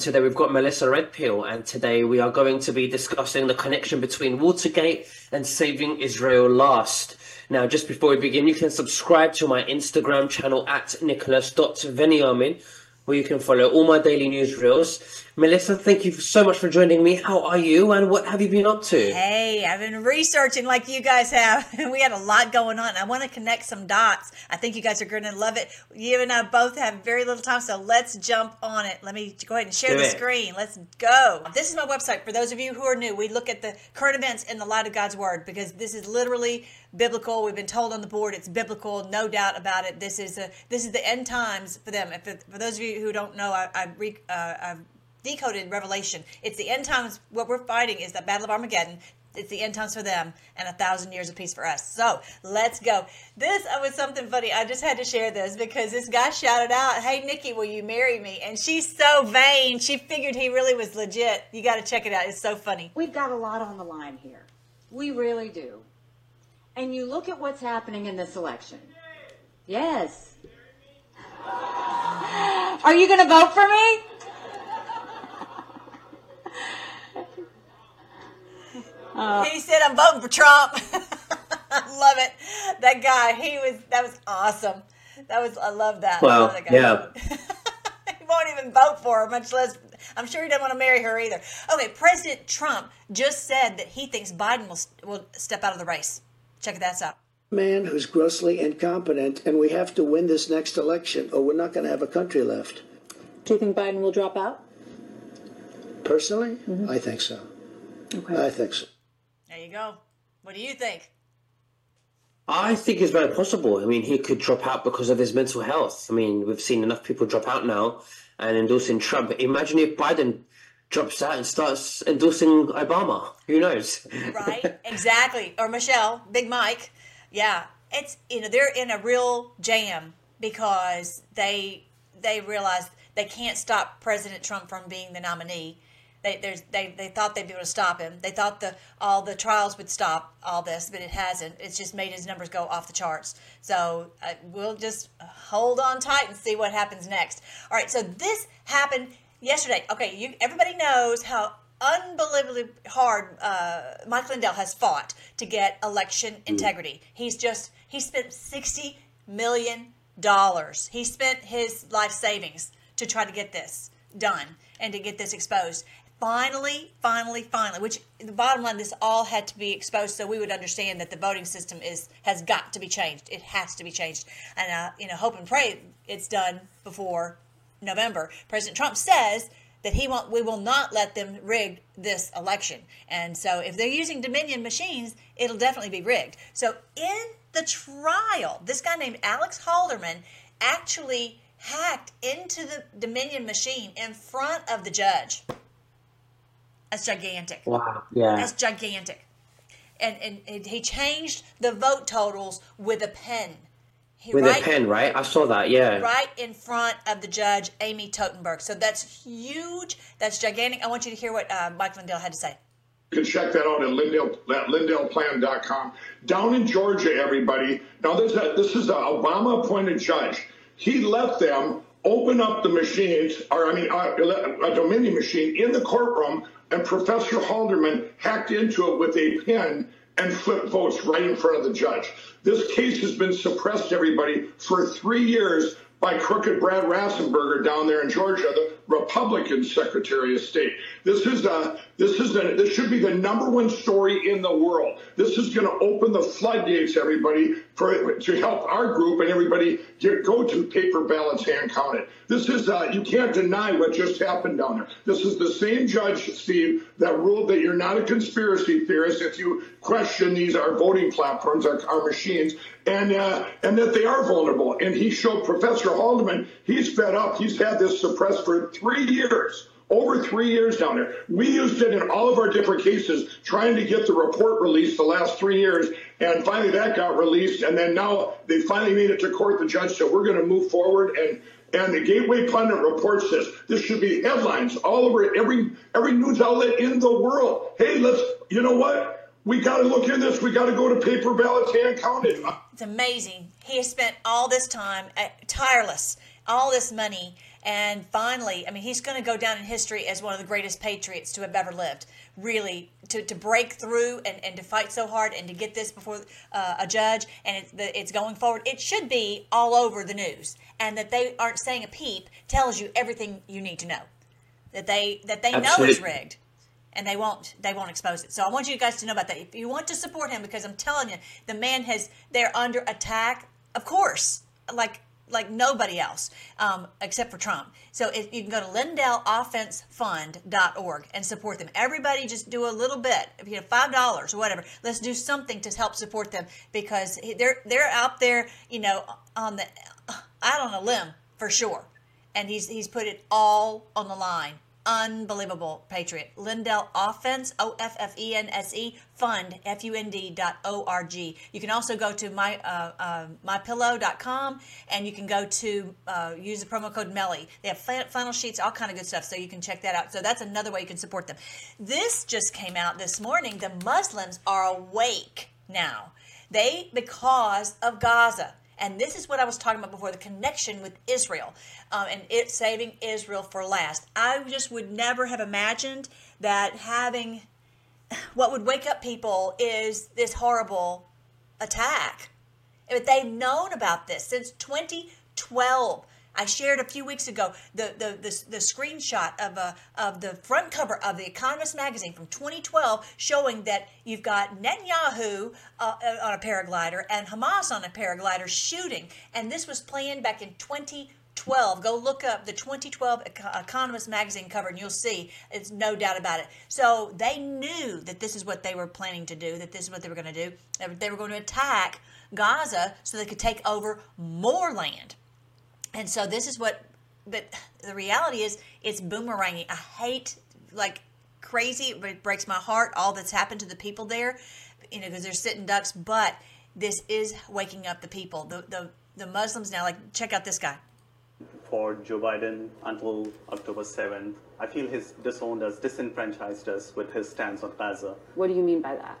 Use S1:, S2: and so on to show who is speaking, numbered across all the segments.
S1: and today we've got Melissa Redpill, and today we are going to be discussing the connection between Watergate and saving Israel last. Now, just before we begin, you can subscribe to my Instagram channel at nicholas.veniamin, where you can follow all my daily news reels. Melissa, thank you so much for joining me. How are you and what have you been up to?
S2: Hey, I've been researching like you guys have. And we had a lot going on. I want to connect some dots. I think you guys are going to love it. You and I both have very little time, so let's jump on it. Let me go ahead and share
S1: Do
S2: the
S1: it.
S2: screen. Let's go. This is my website. For those of you who are new, we look at the current events in the light of God's word because this is literally biblical. We've been told on the board it's biblical, no doubt about it. This is a this is the end times for them. If for those of you who don't know, I, I re, uh, I've decoded Revelation. It's the end times. What we're fighting is the Battle of Armageddon. It's the end times for them and a thousand years of peace for us. So let's go. This uh, was something funny. I just had to share this because this guy shouted out, Hey, Nikki, will you marry me? And she's so vain. She figured he really was legit. You got to check it out. It's so funny.
S3: We've got a lot on the line here. We really do. And you look at what's happening in this election. Yes. Are you going to vote for me?
S2: Uh, he said, I'm voting for Trump. I love it. That guy, he was, that was awesome. That was, I love that. I
S1: Well,
S2: love that guy.
S1: yeah.
S2: he won't even vote for her, much less. I'm sure he doesn't want to marry her either. Okay, President Trump just said that he thinks Biden will will step out of the race. Check that out.
S4: man who's grossly incompetent, and we have to win this next election, or we're not going to have a country left.
S5: Do you think Biden will drop out?
S4: Personally, mm-hmm. I think so.
S5: Okay.
S4: I think so.
S2: You go. What do you think?
S1: I think it's very possible. I mean, he could drop out because of his mental health. I mean, we've seen enough people drop out now and endorsing Trump. Imagine if Biden drops out and starts endorsing Obama. Who knows?
S2: Right? exactly. Or Michelle, Big Mike. Yeah, it's you know they're in a real jam because they they realize they can't stop President Trump from being the nominee. They, there's, they, they thought they'd be able to stop him. They thought the all the trials would stop all this, but it hasn't. It's just made his numbers go off the charts. So uh, we'll just hold on tight and see what happens next. All right. So this happened yesterday. Okay, you everybody knows how unbelievably hard uh, Mike Lindell has fought to get election integrity. He's just he spent sixty million dollars. He spent his life savings to try to get this done and to get this exposed. Finally, finally, finally, which the bottom line, this all had to be exposed so we would understand that the voting system is has got to be changed. It has to be changed, and uh, you know, hope and pray it's done before November. President Trump says that he won't, we will not let them rig this election. And so if they're using Dominion machines, it'll definitely be rigged. So in the trial, this guy named Alex Halderman actually hacked into the Dominion machine in front of the judge. That's gigantic.
S1: Wow. Yeah.
S2: That's gigantic. And, and, and he changed the vote totals with a pen. He,
S1: With
S2: right-
S1: a pen, right? I saw that. Yeah.
S2: right in front of the judge, Amy Totenberg. So that's huge. That's gigantic. I want you to hear what uh, Mike Lindell had to say.
S6: You can check that out at Lindell, at lindellplan.com. Down in Georgia, everybody. Now, this, uh, this is an Obama appointed judge. He left them open up the machines, or I mean, uh, a Dominion machine in the courtroom, and Professor Halderman hacked into it with a pen and flipped votes right in front of the judge. This case has been suppressed, everybody, for three years by crooked Brad Raffensperger down there in Georgia, the Republican Secretary of State. This is a, this is a, this should be the number one story in the world. This is going to open the floodgates, everybody, for to help our group and everybody get, go to paper ballots hand counted. This is uh, you can't deny what just happened down there. This is the same judge, Steve, that ruled that you're not a conspiracy theorist if you question these our voting platforms, our, our machines, and uh, and that they are vulnerable. And he showed Professor Halderman he's fed up. He's had this suppressed for three years. Over three years down there. We used it in all of our different cases, trying to get the report released the last three years. And finally that got released. And then now they finally made it to court. The judge said, we're going to move forward. And and the Gateway Pundit report says this should be headlines all over every every news outlet in the world. Hey, let's you know what? We got to look in this. We got to go to paper ballots hand counted.
S2: It's amazing. He has spent all this time, uh, tireless, all this money, And finally, I mean, he's going to go down in history as one of the greatest patriots to have ever lived. Really, to, to break through and, and to fight so hard and to get this before uh, a judge and it, the, it's going forward, it should be all over the news. And that they aren't saying a peep tells you everything you need to know. That they that they know it's
S1: Absolutely.
S2: rigged and they won't they won't expose it. So I want you guys to know about that. If you want to support him, because I'm telling you, the man has they're under attack. Of course, like like nobody else, um, except for Trump. So if you can go to LindellOffenseFund.org and support them. Everybody just do a little bit, you know, five dollars or whatever. Let's do something to help support them because they're they're out there, you know, on the out on a limb for sure and he's he's put it all on the line. Unbelievable patriot. Lindell Offense, O F F E N S E Fund, F U N D dot O R G. You can also go to my uh, uh, mypillow.com and you can go to uh, use the promo code MELLY. They have flannel sheets, all kind of good stuff, so you can check that out. So that's another way you can support them. This just came out this morning. The Muslims are awake now. They because of Gaza. And this is what I was talking about before the connection with Israel um, and it saving Israel for last. I just would never have imagined that having what would wake up people is this horrible attack. But they've known about this since 2012. I shared a few weeks ago the the, the, the screenshot of a, of the front cover of the Economist magazine from 2012 showing that you've got Netanyahu uh, on a paraglider and Hamas on a paraglider shooting, and this was planned back in 2012. Go look up the 2012 Economist magazine cover, and you'll see it's no doubt about it. So they knew that this is what they were planning to do, that this is what they were going to do. They were going to attack Gaza so they could take over more land. And so this is what, but the reality is it's boomeranging. I hate like crazy. It breaks my heart all that's happened to the people there, you know, because they're sitting ducks. But this is waking up the people. The the the Muslims now. Like check out this guy.
S7: for Joe Biden until October 7th. I feel he's disowned us, disenfranchised us with his stance on Gaza.
S5: What do you mean by that?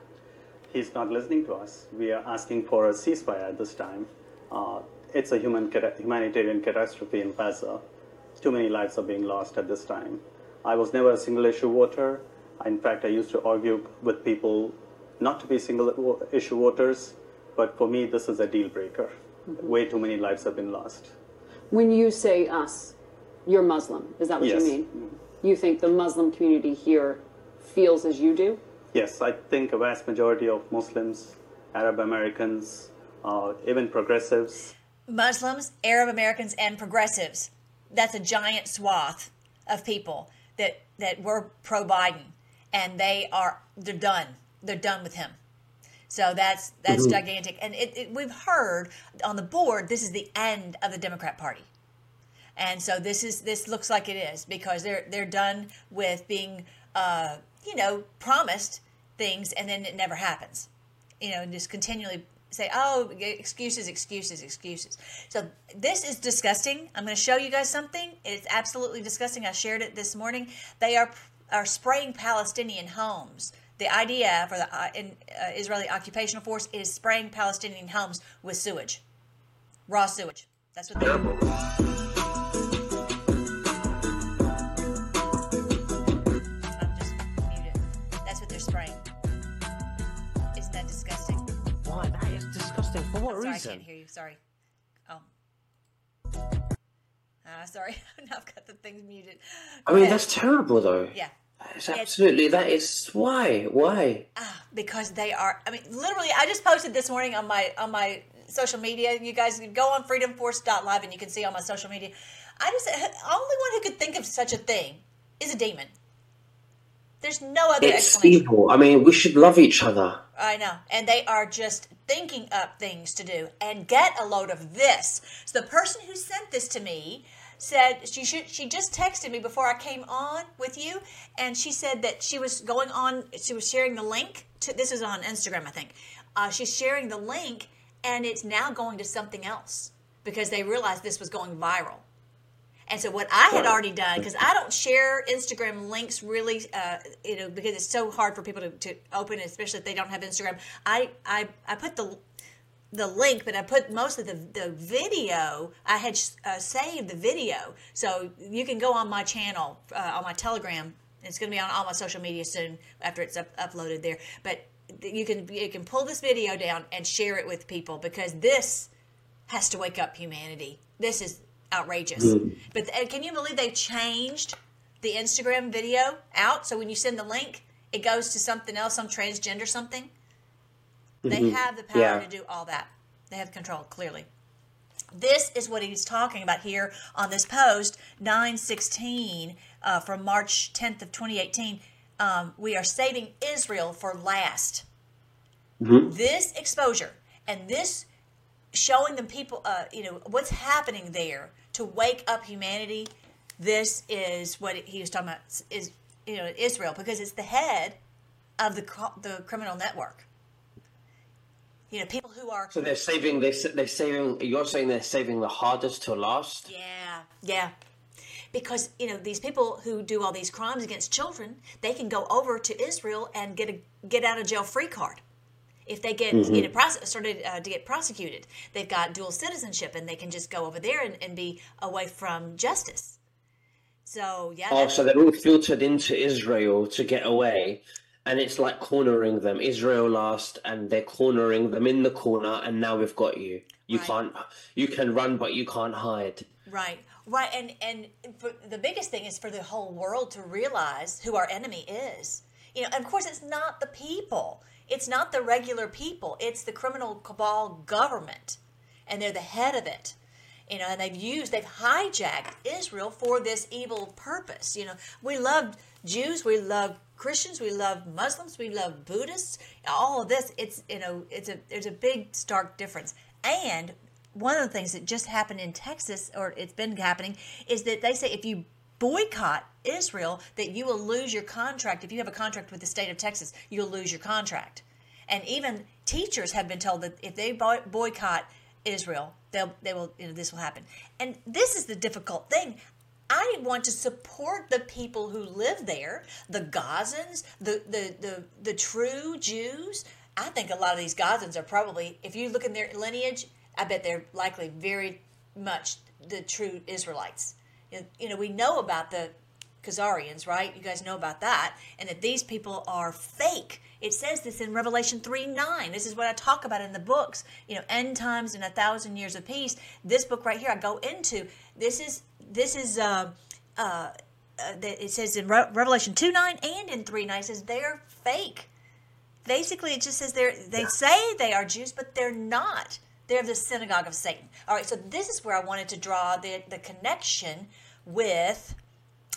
S7: He's not listening to us. We are asking for a ceasefire at this time. Uh, it's a human humanitarian catastrophe in Gaza. Too many lives are being lost at this time. I was never a single issue voter. In fact, I used to argue with people not to be single issue voters, but for me, this is a deal breaker. Way too many lives have been lost.
S5: When you say us, you're Muslim. Is that what
S7: Yes.
S5: you mean? You think the Muslim community here feels as you do?
S7: Yes, I think a vast majority of Muslims, Arab Americans, uh, even progressives,
S2: Muslims, Arab Americans, and progressives. That's a giant swath of people that that were pro Biden, and they are they're done. They're done with him. So that's that's gigantic, and it, it, we've heard on the board this is the end of the Democrat Party, and so this is this looks like it is because they're they're done with being uh, you know promised things and then it never happens, you know, and just continually say oh excuses excuses excuses. So this is disgusting. I'm going to show you guys something. It's absolutely disgusting. I shared it this morning. They are are spraying Palestinian homes the IDF or the uh, in, uh, Israeli occupational force is spraying Palestinian homes with sewage, raw sewage. That's what they're doing. I can't hear you. Sorry. Oh. Uh, sorry. now I've got the things muted.
S1: I mean,
S2: Yeah.
S1: that's terrible, though.
S2: Yeah.
S1: It's absolutely. That is why. Why?
S2: because they are i mean literally i just posted this morning on my on my social media you guys can go on freedomforce.live and you can see on my social media i just only one who could think of such a thing is a demon there's no other
S1: It's
S2: explanation
S1: evil. I mean, we should love each other.
S2: I know. And they are just thinking up things to do. And get a load of this. So the person who sent this to me said she should she just texted me before I came on with you and she said that she was going on she was sharing the link to this is on Instagram I think. Uh, she's sharing the link and it's now going to something else because they realized this was going viral. And so what I had already done, because I don't share Instagram links really, uh, you know, because it's so hard for people to, to open, especially if they don't have Instagram. I, I, I put the the link, but I put most of the, the video. I had uh, saved the video, so you can go on my channel uh, on my Telegram. It's going to be on all my social media soon after it's up, uploaded there. But you can you can pull this video down and share it with people because this has to wake up humanity. This is outrageous.
S1: Mm.
S2: But can you believe they changed the Instagram video out? So when you send the link, it goes to something else, some transgender something. They have the power
S1: Yeah.
S2: to do all that. They have control, clearly. This is what he's talking about here on this post, 916 uh, from March 10th of 2018. Um, we are saving Israel for last. This exposure and this showing them people, uh, you know, what's happening there to wake up humanity. This is what he was talking about is, you know, Israel because it's the head of the the criminal network. You know, people who are
S1: So they're saving. They they're saving. You're saying they're saving the hardest to last.
S2: Yeah, yeah. Because you know these people who do all these crimes against children, they can go over to Israel and get a get out of jail free card. If they get you know prose- started uh, to get prosecuted, they've got dual citizenship and they can just go over there and, and be away from justice. So yeah,
S1: Oh, so they're all filtered into Israel to get away, and it's like cornering them. Israel last, and they're cornering them in the corner, and now we've got you. You
S2: Right.
S1: can't. You can run, but you can't hide.
S2: Right, right, and and for, the biggest thing is for the whole world to realize who our enemy is. You know, and of course, it's not the people. It's not the regular people. It's the criminal cabal government, and they're the head of it. You know, and they've used, they've hijacked Israel for this evil purpose. You know, we love Jews, we love Christians, we love Muslims, we love Buddhists. All of this, it's you know, it's a there's a big stark difference. And one of the things that just happened in Texas, or it's been happening, is that they say if you boycott Israel, that you will lose your contract. If you have a contract with the state of Texas, you'll lose your contract. And even teachers have been told that if they boycott Israel, they'll they will you know this will happen. And this is the difficult thing. I want to support the people who live there, the Gazans, the the the, the true Jews. I think a lot of these Gazans are probably, if you look in their lineage, I bet they're likely very much the true Israelites. You you know, we know about the Khazarians, right? You guys know about that, and that these people are fake. It says this in Revelation 3 9. This is what I talk about in the books, you know, end times and a thousand years of peace. This book right here, I go into. This is, this is, uh, uh, uh, that it says in Re- Revelation 2 9 and in 3 9, it says they're fake. Basically, it just says they're, they say they are Jews, but they're not. They're the synagogue of Satan. All right, so this is where I wanted to draw the, the connection with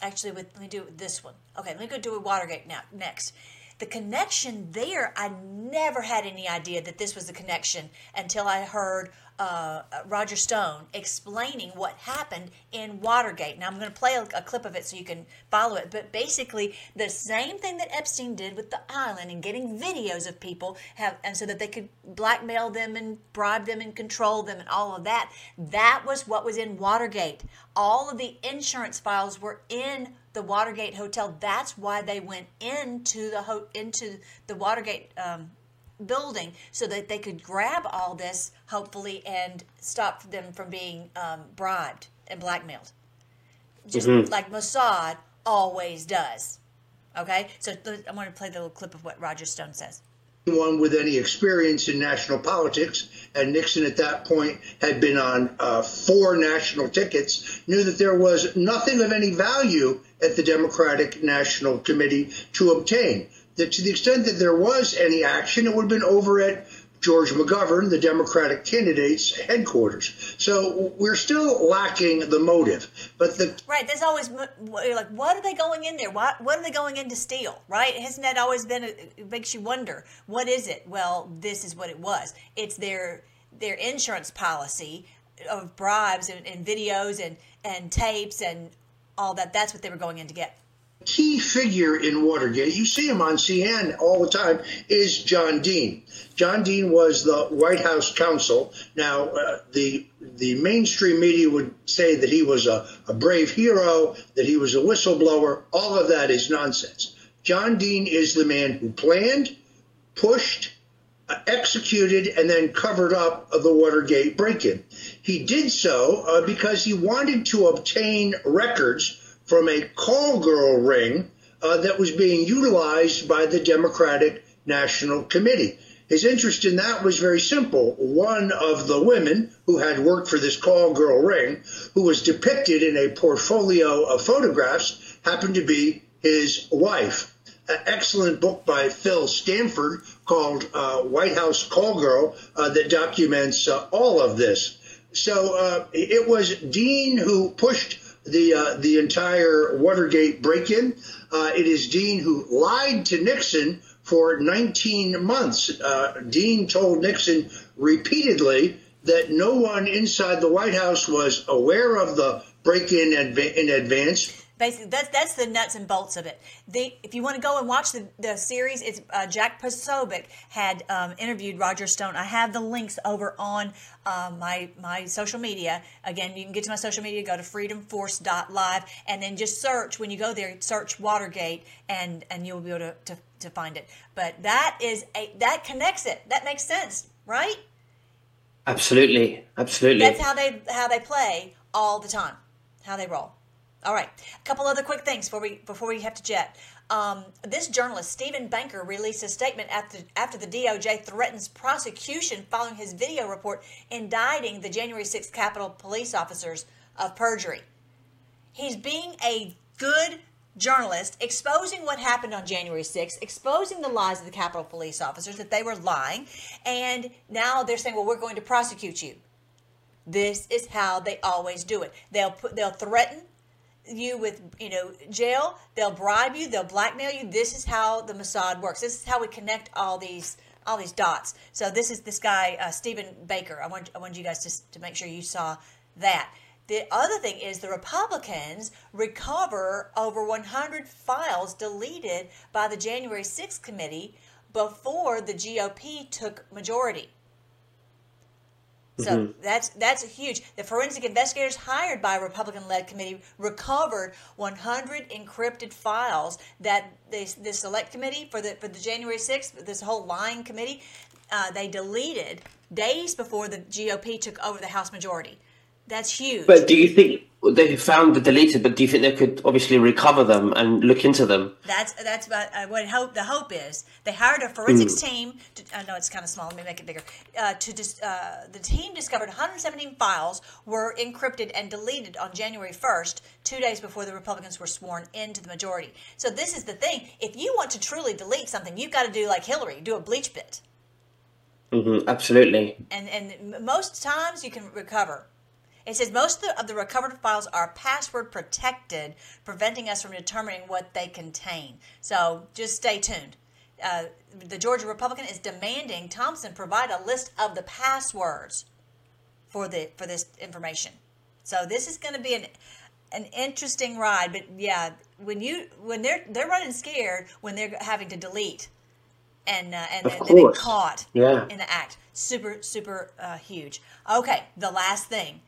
S2: actually with let me do this one. Okay let me go do a watergate now next the connection there i never had any idea that this was the connection until i heard uh, roger stone explaining what happened in watergate. Now i'm going to play a, a clip of it so you can follow it but basically the same thing that epstein did with the island and getting videos of people have and so that they could blackmail them and bribe them and control them and all of that that was what was in watergate. All of the insurance files were in the Watergate Hotel. That's why they went into the ho- into the Watergate um, building so that they could grab all this, hopefully, and stop them from being um, bribed and blackmailed, just like Mossad always does. Okay, so th- I'm going to play the little clip of what Roger Stone says.
S8: One with any experience in national politics, and Nixon at that point had been on uh, four national tickets, knew that there was nothing of any value at the Democratic National Committee to obtain. That to the extent that there was any action, it would have been over at George McGovern, the Democratic candidate's headquarters. So we're still lacking the motive. But the
S2: Right. There's always you're like, what are they going in there? What what are they going in to steal? Right? Hasn't that always been? A, it makes you wonder. What is it? Well, this is what it was. It's their their insurance policy of bribes and, and videos and and tapes and all that. That's what they were going in to get.
S8: Key figure in Watergate, you see him on CNN all the time, is John Dean. John Dean was the White House counsel. Now, uh, the the mainstream media would say that he was a, a brave hero, that he was a whistleblower. All of that is nonsense. John Dean is the man who planned, pushed, executed and then covered up the Watergate break in. He did so uh, because he wanted to obtain records from a call girl ring uh, that was being utilized by the Democratic National Committee. His interest in that was very simple. One of the women who had worked for this call girl ring, who was depicted in a portfolio of photographs, happened to be his wife. An excellent book by Phil Stanford called uh, White House Call Girl uh, that documents uh, all of this. So uh, it was Dean who pushed the uh, the entire Watergate break-in. Uh, it is Dean who lied to Nixon for 19 months. Dean told Nixon repeatedly that no one inside the White House was aware of the break-in in advance
S2: basically that's that's the nuts and bolts of it. The if you want to go and watch the, the series, it's uh, Jack Posobiec had um, interviewed Roger Stone. I have the links over on uh, my my social media. Again, you can get to my social media. Go to freedomforce.live and then just search when you go there. Search Watergate and and you'll be able to, to, to find it. But that is a that connects it. That makes sense, right?
S1: Absolutely, absolutely.
S2: That's how they how they play all the time. How they roll. All right, a couple other quick things before we before we have to jet. Um, this journalist Stephen Baker released a statement after after the DOJ threatens prosecution following his video report indicting the January 6th Capitol police officers of perjury. He's being a good journalist, exposing what happened on January 6th, exposing the lies of the Capitol police officers that they were lying, and now they're saying, "Well, we're going to prosecute you." This is how they always do it. They'll put they'll threaten you with you know jail they'll bribe you they'll blackmail you. This is how the mossad works. This is how we connect all these all these dots. So this is this guy uh, steven baker i want i wanted you guys to, to make sure you saw that. The other thing is the republicans recover over 100 files deleted by the january 6th committee before the gop took majority so mm-hmm. that's that's huge. The forensic investigators hired by a Republican-led committee recovered 100 encrypted files that this, the select committee for the for the January 6th, this whole lying committee, uh, they deleted days before the GOP took over the House majority. That's huge.
S1: But do you think they found the deleted? But do you think they could obviously recover them and look into them?
S2: That's that's what, uh, what hope the hope is. They hired a forensics mm. team. To, I know it's kind of small. Let me make it bigger. Uh, to dis, uh, the team discovered 117 files were encrypted and deleted on January 1st, two days before the Republicans were sworn into the majority. So this is the thing. If you want to truly delete something, you've got to do like Hillary, do a BleachBit.
S1: Mm-hmm, absolutely.
S2: And and most times you can recover it says most of the, of the, recovered files are password protected, preventing us from determining what they contain. So just stay tuned. Uh, the Georgia Republican is demanding Thompson provide a list of the passwords for the for this information. So this is going to be an an interesting ride. But yeah, when you when they're they're running scared when they're having to delete and uh, and, and then caught
S1: yeah.
S2: in the act. Super super uh, huge. Okay, the last thing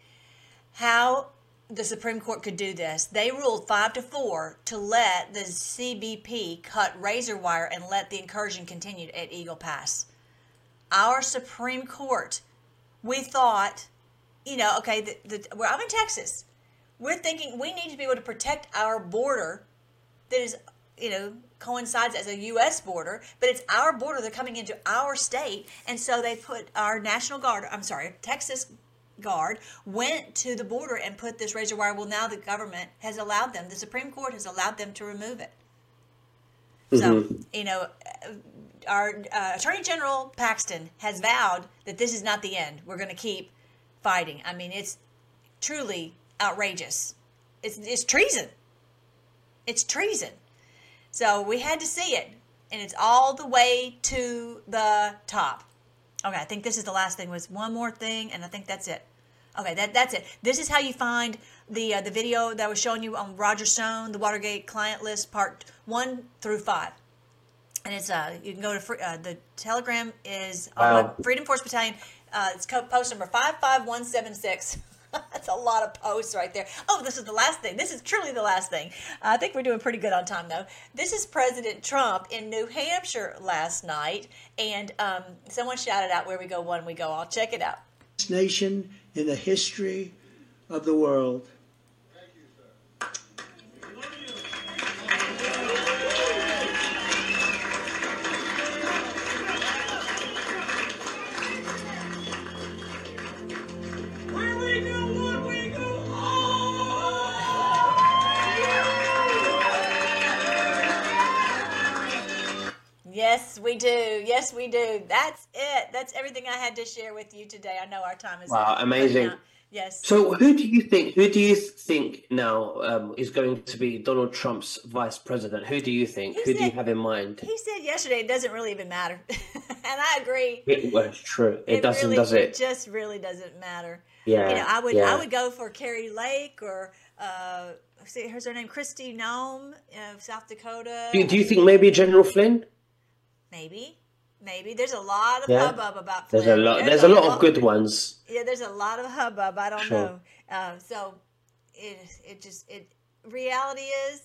S2: how the Supreme Court could do this. They ruled five to four to let the CBP cut razor wire and let the incursion continue at Eagle Pass. Our Supreme Court, we thought, you know, okay, the, the, well, I'm in Texas. We're thinking we need to be able to protect our border that is, you know, coincides as a U.S. border, but it's our border. They're coming into our state. And so they put our National Guard, I'm sorry, Texas guard went to the border and put this razor wire. Well, now the government has allowed them, the Supreme Court has allowed them to remove it. Mm-hmm. So, you know, our uh, Attorney General Paxton has vowed that this is not the end. We're going to keep fighting. I mean, it's truly outrageous. It's, it's treason. It's treason. So we had to see it, and it's all the way to the top. Okay, I think this is the last thing. Was one more thing, and I think that's it. Okay, that that's it. This is how you find the uh, the video that I was showing you on Roger Stone, the Watergate client list, part one through five. And it's uh you can go to free, uh, the Telegram is wow. Freedom Force Battalion. Uh, it's post number five five one seven six. That's a lot of posts right there. Oh, this is the last thing. This is truly the last thing. I think we're doing pretty good on time, though. This is President Trump in New Hampshire last night, and um, someone shouted out, Where we go, one we go. I'll check it out.
S4: Nation in the history of the world.
S2: Yes, we do. Yes, we do. That's it. That's everything I had to share with you today. I know our time is up.
S1: Wow,
S2: up.
S1: amazing.
S2: Yes.
S1: So, who do you think? Who do you think now um, is going to be Donald Trump's vice president? Who do you think?
S2: He
S1: who do you have in mind?
S2: he said yesterday it doesn't really even matter, and I agree.
S1: It was true. It, doesn't,
S2: really,
S1: does it?
S2: just really doesn't matter.
S1: Yeah,
S2: You know, I would
S1: yeah.
S2: I would go for Kari Lake or uh, see, here's her name, Kristi Noem of South Dakota.
S1: Do, do you think maybe General Flynn?
S2: Maybe, maybe. There's a lot of
S1: Yeah.
S2: hubbub about.
S1: There's a lot. There's a lot of good ones.
S2: Yeah, there's a lot of hubbub. I don't
S1: Sure.
S2: know. Uh, so it it just it reality is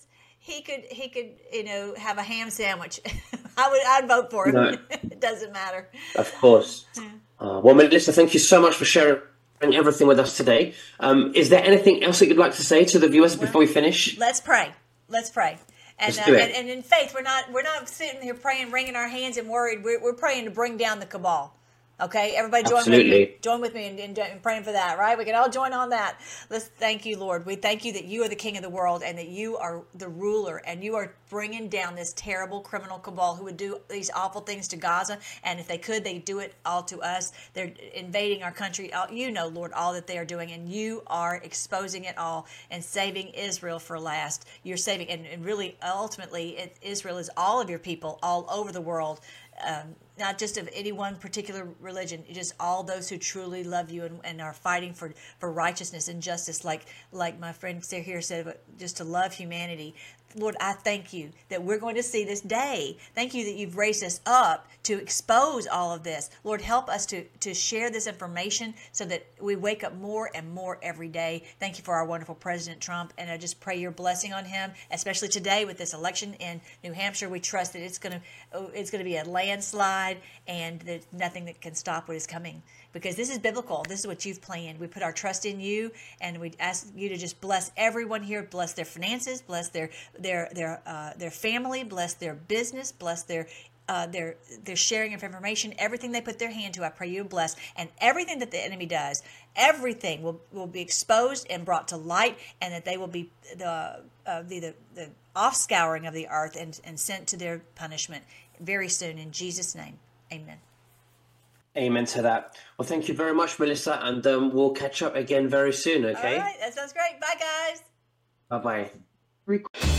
S2: he could he could you know have a ham sandwich. I would I'd vote for him.
S1: No.
S2: it doesn't matter.
S1: Of course. Uh, well, Melissa, thank you so much for sharing everything with us today. Um, is there anything else that you'd like to say to the viewers before we finish?
S2: Let's pray. Let's pray. And, uh, and and in faith, we're not we're not sitting here praying, wringing our hands, and worried. We're, we're praying to bring down the cabal. Okay, everybody, join with me. Join with me in, in, in praying for that. Right? We can all join on that. Let's thank you, Lord. We thank you that you are the King of the world and that you are the ruler, and you are bringing down this terrible criminal cabal who would do these awful things to Gaza. And if they could, they do it all to us. They're invading our country. You know, Lord, all that they are doing, and you are exposing it all and saving Israel for last. You're saving, and, and really, ultimately, it, Israel is all of your people all over the world. Um, not just of any one particular religion, just all those who truly love you and, and are fighting for, for righteousness and justice, like like my friend here said, just to love humanity. Lord, I thank you that we're going to see this day. Thank you that you've raised us up to expose all of this. Lord, help us to, to share this information so that we wake up more and more every day. Thank you for our wonderful President Trump. And I just pray your blessing on him, especially today with this election in New Hampshire. We trust that it's going to oh, it's going to be a landslide and there's nothing that can stop what is coming because this is biblical. This is what you've planned. We put our trust in you, and we ask you to just bless everyone here, bless their finances, bless their their their uh, their family, bless their business, bless their. Uh, their their sharing of information, everything they put their hand to, I pray you bless, and everything that the enemy does, everything will, will be exposed and brought to light, and that they will be the uh, the, the the offscouring of the earth and, and sent to their punishment very soon in Jesus' name, Amen.
S1: Amen to that. Well, thank you very much, Melissa, and um, we'll catch up again very soon, okay?
S2: All right, that sounds great. Bye, guys.
S1: Bye bye.